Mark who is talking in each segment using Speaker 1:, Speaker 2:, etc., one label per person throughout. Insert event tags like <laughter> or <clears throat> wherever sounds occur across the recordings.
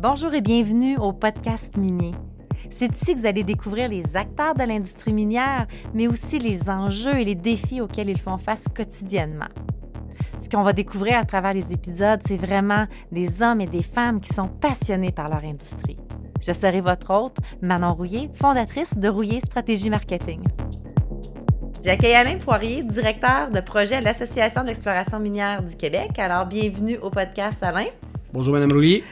Speaker 1: Bonjour et bienvenue au podcast minier. C'est ici que vous allez découvrir les acteurs de l'industrie minière, mais aussi les enjeux et les défis auxquels ils font face quotidiennement. Ce qu'on va découvrir à travers les épisodes, c'est vraiment des hommes et des femmes qui sont passionnés par leur industrie. Je serai votre hôte, Manon Rouillé, fondatrice de Rouillé Stratégie Marketing. J'accueille Alain Poirier, directeur de projet à l'Association d'exploration minière du Québec. Alors, bienvenue au podcast, Alain.
Speaker 2: Bonjour, Madame Rouillé.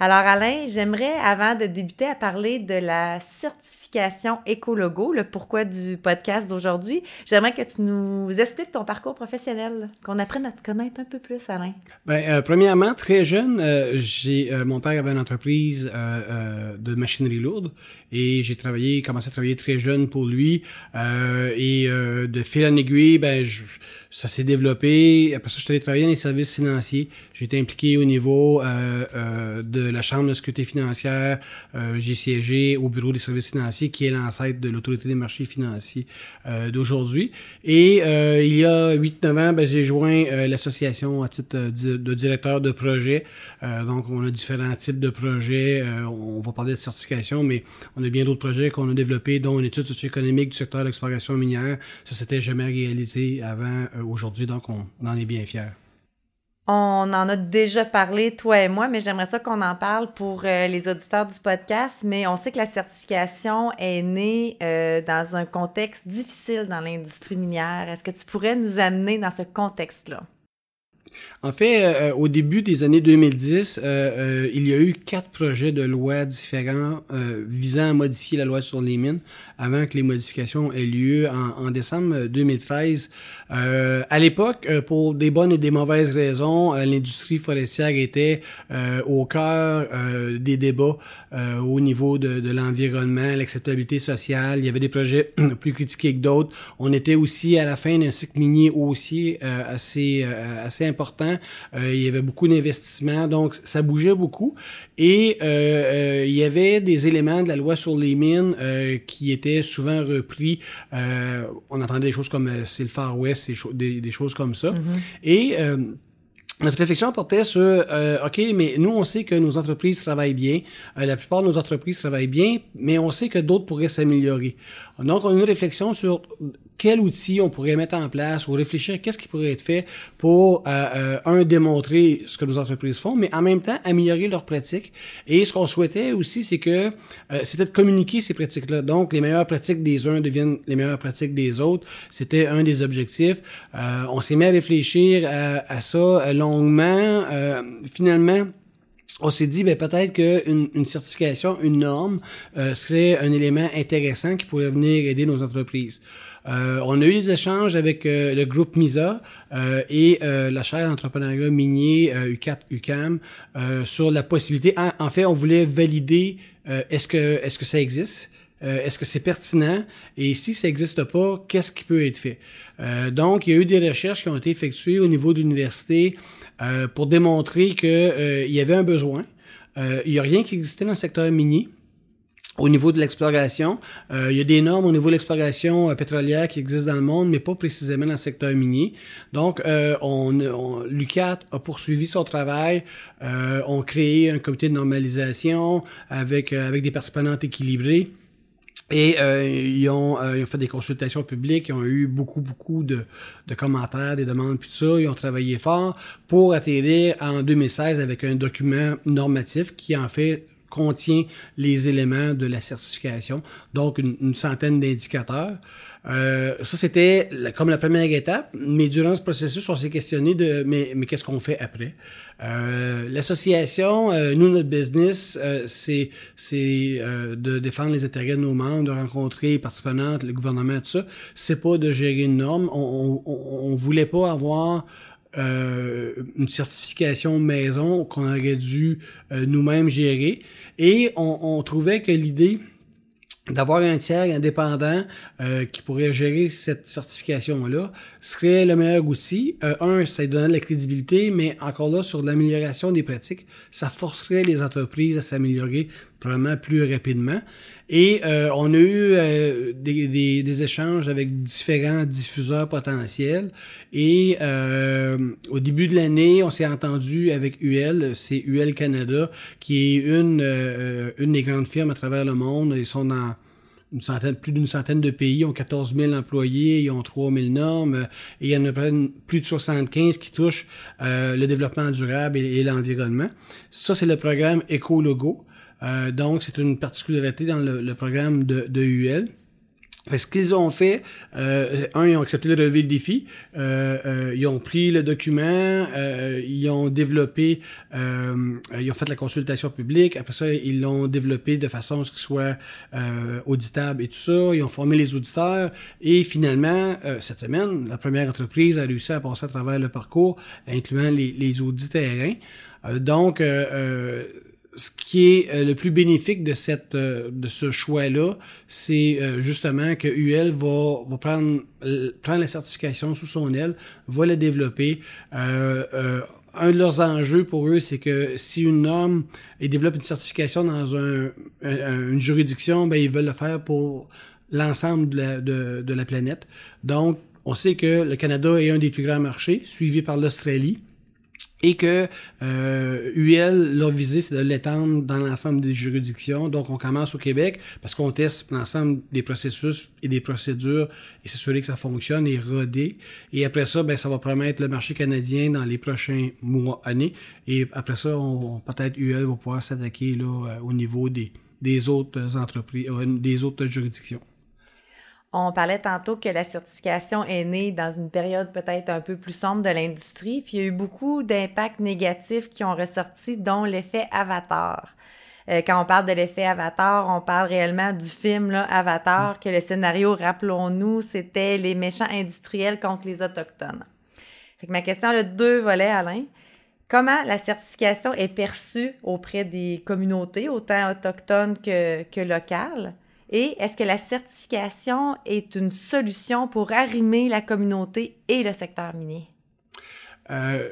Speaker 1: Alors Alain, j'aimerais, avant de débuter, à parler de la certification Écologo, le pourquoi du podcast d'aujourd'hui, j'aimerais que tu nous expliques ton parcours professionnel, qu'on apprenne à te connaître un peu plus, Alain.
Speaker 2: Ben, euh, premièrement, très jeune, euh, j'ai euh, mon père avait une entreprise de machinerie lourde et j'ai travaillé, commencé à travailler très jeune pour lui et de fil en aiguille, ben ça s'est développé. Après ça, je suis allé travailler dans les services financiers. J'ai été impliqué au niveau de la Chambre de sécurité financière. Euh, j'ai siégé au bureau des services financiers, qui est l'ancêtre de l'autorité des marchés financiers euh, d'aujourd'hui. Et euh, il y a 8-9 ans, ben, j'ai joint l'association à titre de directeur de projet. donc, on a différents types de projets. on va parler de certification, mais on a bien d'autres projets qu'on a développés, dont une étude socio-économique du secteur de l'exploration minière. Ça s'était jamais réalisé avant aujourd'hui, donc on en est bien fiers.
Speaker 1: On en a déjà parlé, toi et moi, mais j'aimerais ça qu'on en parle pour euh, les auditeurs du podcast. Mais on sait que la certification est née euh, dans un contexte difficile dans l'industrie minière. Est-ce que tu pourrais nous amener dans ce contexte-là?
Speaker 2: En fait, euh, euh, au début des années 2010, euh, il y a eu quatre projets de loi différents visant à modifier la loi sur les mines avant que les modifications aient lieu en, décembre 2013. à l'époque, pour des bonnes et des mauvaises raisons, l'industrie forestière était au cœur des débats au niveau de, de l'environnement, l'acceptabilité sociale. Il y avait des projets <clears throat> plus critiqués que d'autres. On était aussi à la fin d'un cycle minier aussi assez assez important euh, il y avait beaucoup d'investissements, donc ça bougeait beaucoup. Et euh, euh, il y avait des éléments de la loi sur les mines qui étaient souvent repris. on entendait des choses comme c'est le Far West, des, choses comme ça. Mm-hmm. Et notre réflexion portait sur, OK, mais nous, on sait que nos entreprises travaillent bien. la plupart de nos entreprises travaillent bien, mais on sait que d'autres pourraient s'améliorer. Donc, on a une réflexion sur quel outil on pourrait mettre en place ou réfléchir qu'est-ce qui pourrait être fait pour, euh, euh, un, démontrer ce que nos entreprises font, mais en même temps améliorer leurs pratiques. Et ce qu'on souhaitait aussi, c'est que euh, c'était de communiquer ces pratiques-là. Donc, les meilleures pratiques des uns deviennent les meilleures pratiques des autres. C'était un des objectifs. on s'est mis à réfléchir à, à ça longuement. finalement, on s'est dit ben, peut-être qu'une une certification, une norme euh, serait un élément intéressant qui pourrait venir aider nos entreprises. Euh, on a eu des échanges avec euh, le groupe MISA et la chaire d'entrepreneuriat minier U4 UCAM sur la possibilité. En, fait, on voulait valider est-ce que est-ce que ça existe. est-ce que c'est pertinent? Et si ça n'existe pas, qu'est-ce qui peut être fait? donc, il y a eu des recherches qui ont été effectuées au niveau de l'université euh, pour démontrer qu'il euh, y avait un besoin. Euh, il n'y a rien qui existait dans le secteur minier. Au niveau de l'exploration, il y a des normes au niveau de l'exploration pétrolière qui existent dans le monde, mais pas précisément dans le secteur minier. Donc, on, on l'UCAT a poursuivi son travail, on créé un comité de normalisation avec avec des participants équilibrés. Et euh, ils, ont, euh, ils, ont, fait des consultations publiques, ils ont eu beaucoup, beaucoup de, de commentaires, des demandes, puis tout ça. Ils ont travaillé fort pour atterrir en 2016 avec un document normatif qui, en fait, contient les éléments de la certification, donc une, centaine d'indicateurs. Euh, ça, c'était comme la première étape, mais durant ce processus, on s'est questionné de mais, mais qu'est-ce qu'on fait après? Euh, L'association, euh, nous, notre business, euh, c'est c'est euh, de défendre les intérêts de nos membres, de rencontrer les participants, le gouvernement, tout ça. C'est pas de gérer une norme. On, on, on voulait pas avoir euh, une certification maison qu'on aurait dû euh, nous-mêmes gérer. Et on, trouvait que l'idée d'avoir un tiers indépendant euh, qui pourrait gérer cette certification-là serait le meilleur outil. un, ça donnerait de la crédibilité, mais encore là, sur l'amélioration des pratiques, ça forcerait les entreprises à s'améliorer probablement plus rapidement. Et euh, on a eu euh, des, des, des, échanges avec différents diffuseurs potentiels. Et euh, au début de l'année, on s'est entendu avec UL, c'est UL Canada, qui est une, une des grandes firmes à travers le monde. Ils sont dans une centaine, plus d'une centaine de pays, ils ont 14 000 employés, ils ont 3 000 normes, et il y en a plus de 75 qui touchent le développement durable et, l'environnement. Ça, c'est le programme Ecologo. Euh, donc, c'est une particularité dans le, programme de, de UL. ce qu'ils ont fait, euh, un, ils ont accepté de relever le défi. Euh, euh, ils ont pris le document, euh, ils ont développé, ils ont fait la consultation publique. Après ça, ils l'ont développé de façon à ce qu'il soit auditable et tout ça. Ils ont formé les auditeurs. Et finalement, cette semaine, la première entreprise a réussi à passer à travers le parcours, incluant les, les audits terrains. donc, ce qui est euh, le plus bénéfique de cette euh, de ce choix-là, c'est euh, justement que UL va, va prendre, prendre la certification sous son aile, va la développer. un de leurs enjeux pour eux, c'est que si une norme et développe une certification dans un, une juridiction, ben ils veulent le faire pour l'ensemble de, de la planète. Donc, on sait que le Canada est un des plus grands marchés, suivi par l'Australie et que euh, UL, leur visée, c'est de l'étendre dans l'ensemble des juridictions. Donc, on commence au Québec parce qu'on teste l'ensemble des processus et des procédures et s'assurer que ça fonctionne et roder. Et après ça, ben, ça va promettre le marché canadien dans les prochains mois, années. Et après ça, on, peut-être UL va pouvoir s'attaquer là euh, au niveau des, des autres entreprises, euh, des autres juridictions.
Speaker 1: On parlait tantôt que la certification est née dans une période peut-être un peu plus sombre de l'industrie, puis il y a eu beaucoup d'impacts négatifs qui ont ressorti, dont l'effet Avatar. Euh, quand on parle de l'effet Avatar, on parle réellement du film Avatar, que le scénario, rappelons-nous, c'était les méchants industriels contre les Autochtones. Fait que ma question a deux volets, Alain. Comment la certification est perçue auprès des communautés, autant autochtones que locales? Et est-ce que la certification est une solution pour arrimer la communauté et le secteur minier?
Speaker 2: Euh,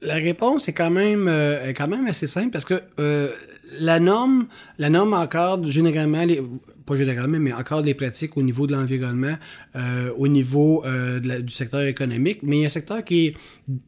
Speaker 2: la réponse est quand même euh, est quand même assez simple parce que euh, la norme la norme encadre généralement les, pas généralement mais encore des pratiques au niveau de l'environnement au niveau du secteur économique. Mais il y a un secteur qui est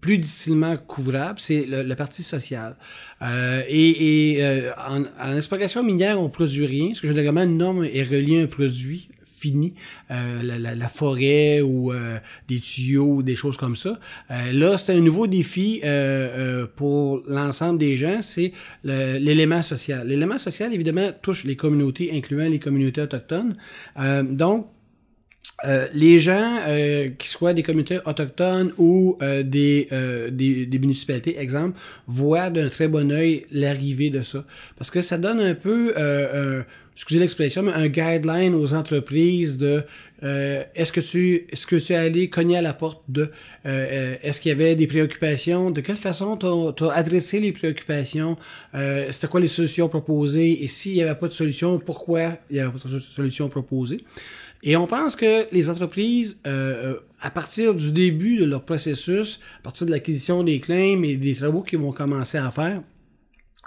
Speaker 2: plus difficilement couvrable c'est la partie sociale et, et en, en exploitation minière on produit rien parce que généralement une norme est reliée à un produit fini, euh, la, la, forêt ou euh, des tuyaux ou des choses comme ça. Euh, là, c'est un nouveau défi pour l'ensemble des gens, c'est l'élément social. L'élément social, évidemment, touche les communautés, incluant les communautés autochtones. donc, les gens, euh, qui soient des communautés autochtones ou des, des, des, municipalités, exemple, voient d'un très bon œil l'arrivée de ça. Parce que ça donne un peu excusez l'expression, mais un guideline aux entreprises de euh, est-ce que tu est-ce que tu es allé cogner à la porte de euh, euh, est-ce qu'il y avait des préoccupations, de quelle façon tu as, adressé les préoccupations, euh, c'était quoi les solutions proposées? Et s'il n'y avait pas de solution, pourquoi il n'y avait pas de solution proposée? Et on pense que les entreprises, à partir du début de leur processus, à partir de l'acquisition des claims et des travaux qu'ils vont commencer à faire,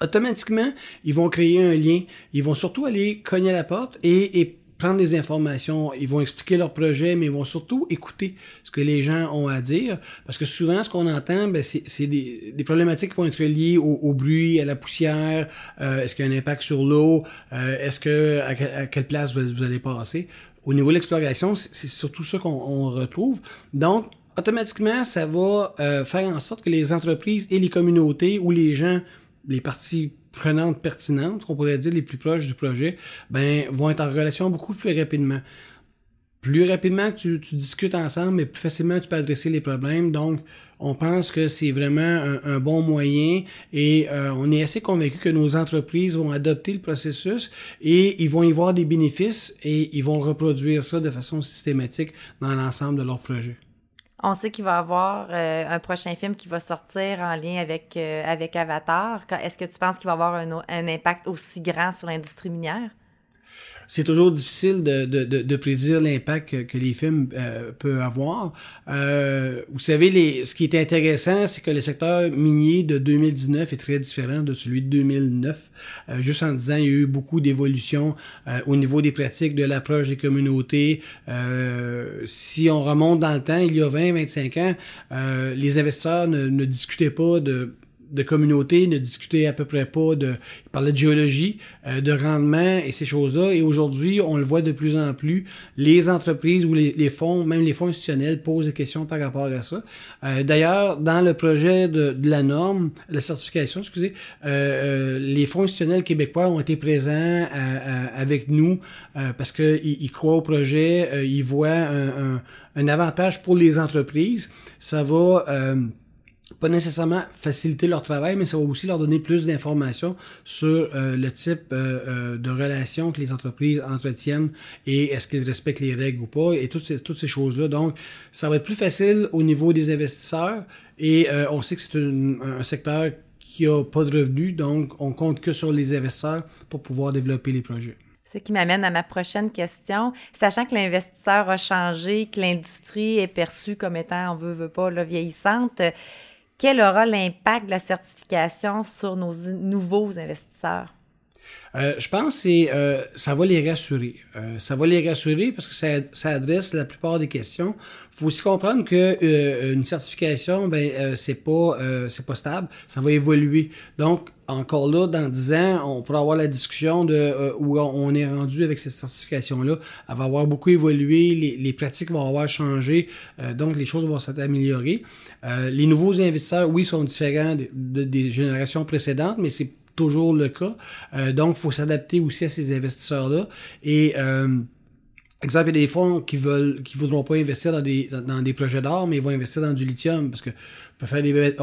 Speaker 2: automatiquement, ils vont créer un lien. Ils vont surtout aller cogner à la porte et, prendre des informations. Ils vont expliquer leur projet, mais ils vont surtout écouter ce que les gens ont à dire. Parce que souvent, ce qu'on entend, ben, c'est des, problématiques qui vont être liées au, bruit, à la poussière. Euh, est-ce qu'il y a un impact sur l'eau? Euh, est-ce que à, quelle place vous, allez passer? Au niveau de l'exploration, c'est surtout ça qu'on retrouve. Donc, automatiquement, ça va euh, faire en sorte que les entreprises et les communautés ou les gens les parties prenantes pertinentes, on pourrait dire les plus proches du projet, ben vont être en relation beaucoup plus rapidement. Plus rapidement que tu, tu discutes ensemble, mais plus facilement tu peux adresser les problèmes. Donc, on pense que c'est vraiment un, bon moyen et euh, on est assez convaincu que nos entreprises vont adopter le processus et ils vont y voir des bénéfices et ils vont reproduire ça de façon systématique dans l'ensemble de leurs projets.
Speaker 1: On sait qu'il va y avoir euh, un prochain film qui va sortir en lien avec, euh, avec Avatar. Est-ce que tu penses qu'il va avoir un, un, impact aussi grand sur l'industrie minière?
Speaker 2: C'est toujours difficile de, de, de, de prédire l'impact que, les films euh, peuvent avoir. Euh, vous savez, les, ce qui est intéressant, c'est que le secteur minier de 2019 est très différent de celui de 2009. Euh, juste en disant, il y a eu beaucoup d'évolutions euh, au niveau des pratiques, de l'approche des communautés. si on remonte dans le temps, il y a 20-25 ans, les investisseurs ne, ne discutaient pas de de communauté, ne discutait à peu près pas de... Il parlait de géologie, euh, de rendement et ces choses-là. Et aujourd'hui, on le voit de plus en plus, les entreprises ou les, fonds, même les fonds institutionnels, posent des questions par rapport à ça. Euh, d'ailleurs, dans le projet de, la norme, la certification, excusez, euh, les fonds institutionnels québécois ont été présents avec nous parce qu'ils ils croient au projet, ils voient un, un, avantage pour les entreprises. Ça va pas nécessairement faciliter leur travail, mais ça va aussi leur donner plus d'informations sur euh, le type euh, euh, de relations que les entreprises entretiennent et est-ce qu'ils respectent les règles ou pas et toutes ces, toutes ces choses-là. Donc, ça va être plus facile au niveau des investisseurs et on sait que c'est un secteur qui a pas de revenus, donc on compte que sur les investisseurs pour pouvoir développer les projets.
Speaker 1: Ce qui m'amène à ma prochaine question. Sachant que l'investisseur a changé, que l'industrie est perçue comme étant, on veut, veut pas, là, vieillissante, quel aura l'impact de la certification sur nos nouveaux investisseurs?
Speaker 2: Euh, je pense que euh, ça va les rassurer. Euh, ça va les rassurer parce que ça, ça, adresse la plupart des questions. faut aussi comprendre que une certification, ben c'est pas c'est pas stable, ça va évoluer. Donc encore là, dans 10 ans, on pourra avoir la discussion de où on est rendu avec cette certification-là. Elle va avoir beaucoup évolué, les, les pratiques vont avoir changé, donc les choses vont s'améliorer. les nouveaux investisseurs, oui, sont différents des générations précédentes, mais c'est toujours le cas. Euh, donc, il faut s'adapter aussi à ces investisseurs-là. Et euh, exemple, il y a des fonds qui veulent, qui voudront pas investir dans des, projets d'or, mais ils vont investir dans du lithium parce que on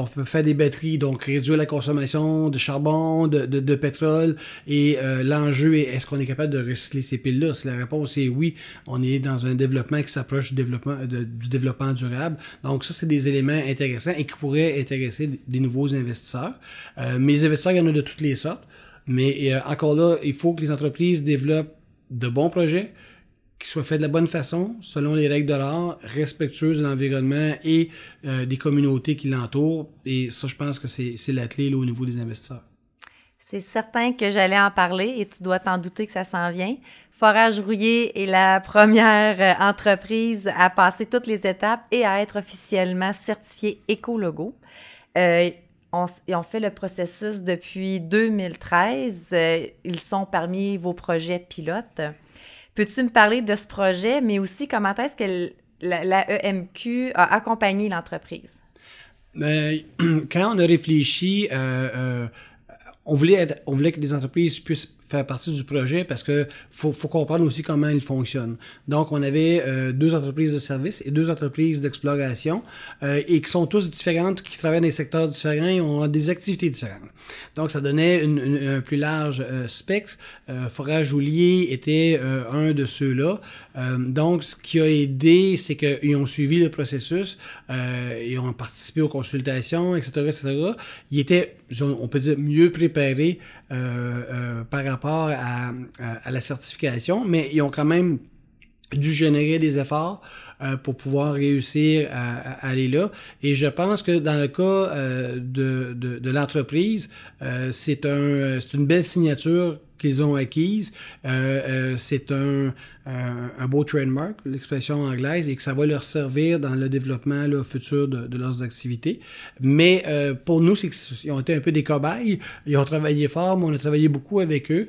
Speaker 2: peut faire des, batteries, donc réduire la consommation de charbon, de, pétrole. Et euh, l'enjeu est, est-ce qu'on est capable de recycler ces piles-là? Si la réponse est oui, on est dans un développement qui s'approche du développement, du développement durable. Donc ça, c'est des éléments intéressants et qui pourraient intéresser des nouveaux investisseurs. Euh, mais les investisseurs, il y en a de toutes les sortes. Mais euh, encore là, il faut que les entreprises développent de bons projets, qui soit fait de la bonne façon, selon les règles de l'art, respectueuse de l'environnement et euh, des communautés qui l'entourent. Et ça, je pense que c'est la clé au niveau des investisseurs.
Speaker 1: C'est certain que j'allais en parler et tu dois t'en douter que ça s'en vient. Forage Rouillé est la <laughs> première euh, entreprise à passer toutes les étapes et à être officiellement certifiée écologo. Euh, on, on, fait le processus depuis 2013. Euh, ils sont parmi vos projets pilotes. Peux-tu me parler de ce projet, mais aussi comment est-ce que la, EMQ a accompagné l'entreprise?
Speaker 2: Ben, <clears throat> quand on a réfléchi, euh, euh, on, voulait on voulait que les entreprises puissent faire partie du projet parce que faut, faut comprendre aussi comment il fonctionne. Donc, on avait euh, deux entreprises de services et deux entreprises d'exploration euh, et qui sont tous différentes, qui travaillent dans des secteurs différents et ont des activités différentes. Donc, ça donnait une, un plus large euh, spectre. Forage Oulier était un de ceux-là. donc, ce qui a aidé, c'est qu'ils ont suivi le processus, ils ont participé aux consultations, etc., etc. Ils étaient, on peut dire, mieux préparés par rapport à, la certification, mais ils ont quand même dû générer des efforts euh, pour pouvoir réussir à, aller là. Et je pense que dans le cas euh, de, de, l'entreprise, euh, c'est un, une belle signature qu'ils ont acquise. c'est un, un, beau trademark, l'expression anglaise, et que ça va leur servir dans le développement là, futur de, de, leurs activités. Mais pour nous, c'est qu'ils ont été un peu des cobayes. Ils ont travaillé fort, mais on a travaillé beaucoup avec eux.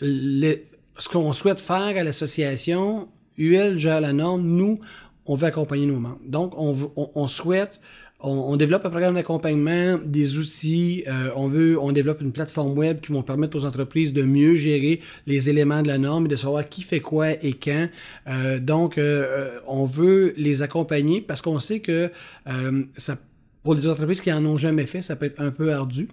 Speaker 2: Les, ce qu'on souhaite faire à l'association, UL gère la norme, nous, on veut accompagner nos membres. Donc, on, on, souhaite, on, développe un programme d'accompagnement, des outils, euh, on veut, on développe une plateforme web qui vont permettre aux entreprises de mieux gérer les éléments de la norme et de savoir qui fait quoi et quand. Euh, donc, euh, on veut les accompagner parce qu'on sait que ça, pour les entreprises qui en ont jamais fait, ça peut être un peu ardu.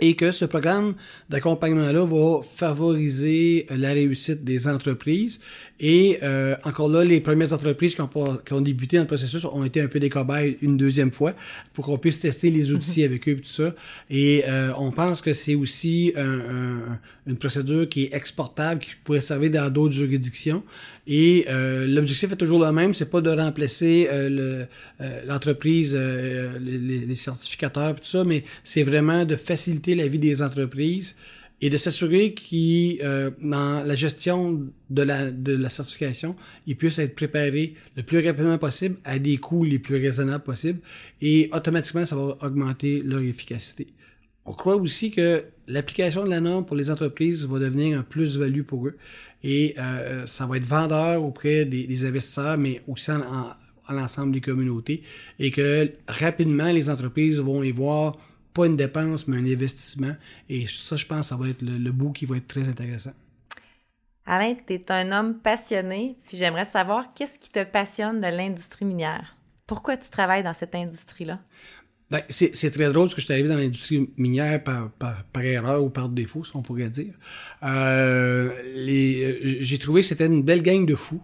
Speaker 2: Et que ce programme d'accompagnement-là va favoriser la réussite des entreprises. Et euh, encore là, les premières entreprises qui ont, qui ont débuté dans le processus ont été un peu des cobayes une deuxième fois pour qu'on puisse tester les outils mhm. avec eux et tout ça. Et euh, on pense que c'est aussi un, une procédure qui est exportable, qui pourrait servir dans d'autres juridictions. Et euh, l'objectif est toujours le même, c'est pas de remplacer euh, l'entreprise, les, les, certificateurs, tout ça, mais c'est vraiment de faciliter la vie des entreprises et de s'assurer qu'ils, euh, dans la gestion de la, certification, ils puissent être préparés le plus rapidement possible à des coûts les plus raisonnables possibles et automatiquement, ça va augmenter leur efficacité. On croit aussi que l'application de la norme pour les entreprises va devenir un plus-value pour eux et euh, ça va être vendeur auprès des, investisseurs, mais aussi en, à l'ensemble des communautés et que rapidement, les entreprises vont y voir pas une dépense, mais un investissement. Et ça, je pense, ça va être le, bout qui va être très intéressant.
Speaker 1: Alain, tu es un homme passionné, puis j'aimerais savoir qu'est-ce qui te passionne de l'industrie minière? Pourquoi tu travailles dans cette industrie-là?
Speaker 2: Ben, c'est très drôle parce que je suis arrivé dans l'industrie minière par, par, erreur ou par défaut, si on pourrait dire. Euh, J'ai trouvé que c'était une belle gang de fous.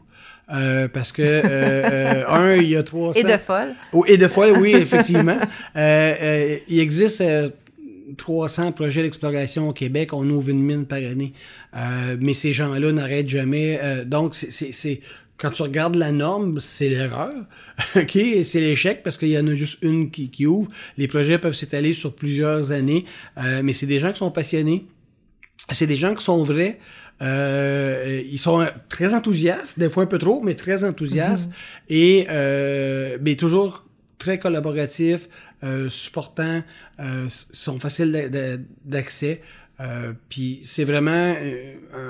Speaker 2: Euh, parce que euh, euh, un, il y a 300... <laughs>
Speaker 1: Et de folle.
Speaker 2: Oh, et de folle, oui, effectivement. <laughs> euh, il existe 300 projets d'exploration au Québec. On ouvre une mine par année. mais ces gens-là n'arrêtent jamais. donc, c'est quand tu regardes la norme, c'est l'erreur, <laughs> ok, c'est l'échec parce qu'il y en a juste une qui, qui ouvre. Les projets peuvent s'étaler sur plusieurs années, mais c'est des gens qui sont passionnés, c'est des gens qui sont vrais. Euh, ils sont très enthousiastes, des fois un peu trop, mais très enthousiastes. Mhm. Et euh, mais toujours très collaboratifs, euh, supportants, euh, sont faciles d'accès. Euh, puis c'est vraiment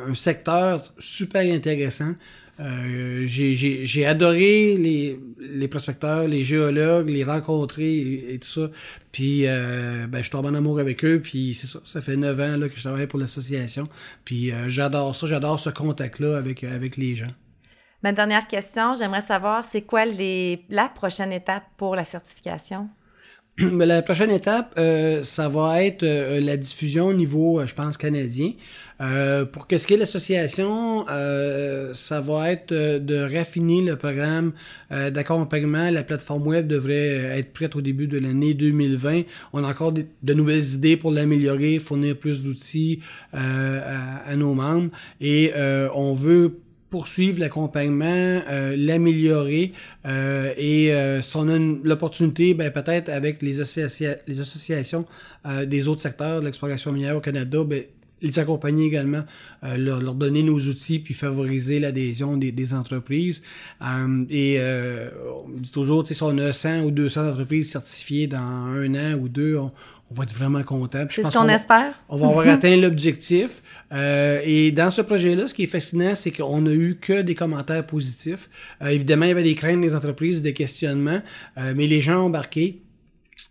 Speaker 2: un secteur super intéressant euh, j'ai adoré les, prospecteurs, les géologues, les rencontrer et, tout ça. Puis euh, ben, je tombe en amour avec eux. Puis c'est ça, ça fait neuf ans là, que je travaille pour l'association. Puis euh, j'adore ça, j'adore ce contact-là avec, avec les gens.
Speaker 1: Ma dernière question, j'aimerais savoir, c'est quoi les, la prochaine étape pour la certification?
Speaker 2: La prochaine étape, euh, ça va être euh, la diffusion au niveau, euh, je pense, canadien. pour qu'est-ce qui est l'association, ça va être de raffiner le programme d'accompagnement. La plateforme web devrait être prête au début de l'année 2020. On a encore de, nouvelles idées pour l'améliorer, fournir plus d'outils à, à, nos membres et on veut poursuivre l'accompagnement, euh, l'améliorer euh, et euh, si on a l'opportunité, ben, peut-être avec les, les associations euh, des autres secteurs de l'exploration minière au Canada, ben, les accompagner également, leur, leur, donner nos outils puis favoriser l'adhésion des, des, entreprises. et on dit toujours, si on a 100 ou 200 entreprises certifiées dans un an ou deux, on, on va être vraiment content.
Speaker 1: C'est ce qu'on espère.
Speaker 2: On va avoir <laughs> atteint l'objectif. Euh, et dans ce projet-là, ce qui est fascinant, c'est qu'on a eu que des commentaires positifs. Euh, évidemment, il y avait des craintes des entreprises, des questionnements, euh, mais les gens ont embarqué.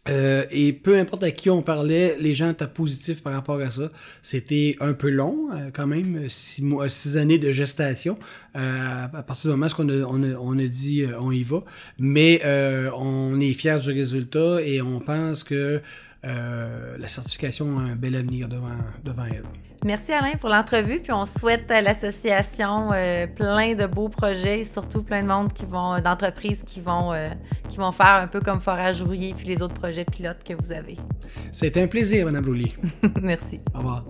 Speaker 2: Euh, et peu importe à qui on parlait, les gens étaient positifs par rapport à ça. C'était un peu long, euh, quand même, six mois, six années de gestation. Euh, à partir du moment où on a, on a, on a dit on y va, mais on est fiers du résultat et on pense que euh, la certification a un bel avenir devant, devant elle.
Speaker 1: Merci Alain pour l'entrevue, puis on souhaite à l'association euh, plein de beaux projets, surtout plein de monde qui vont, d'entreprises qui vont, euh, qui vont faire un peu comme Forage Rouillé, puis les autres projets pilotes que vous avez.
Speaker 2: C'était un plaisir, Mme Roulier. <laughs>
Speaker 1: Merci.
Speaker 2: Au revoir.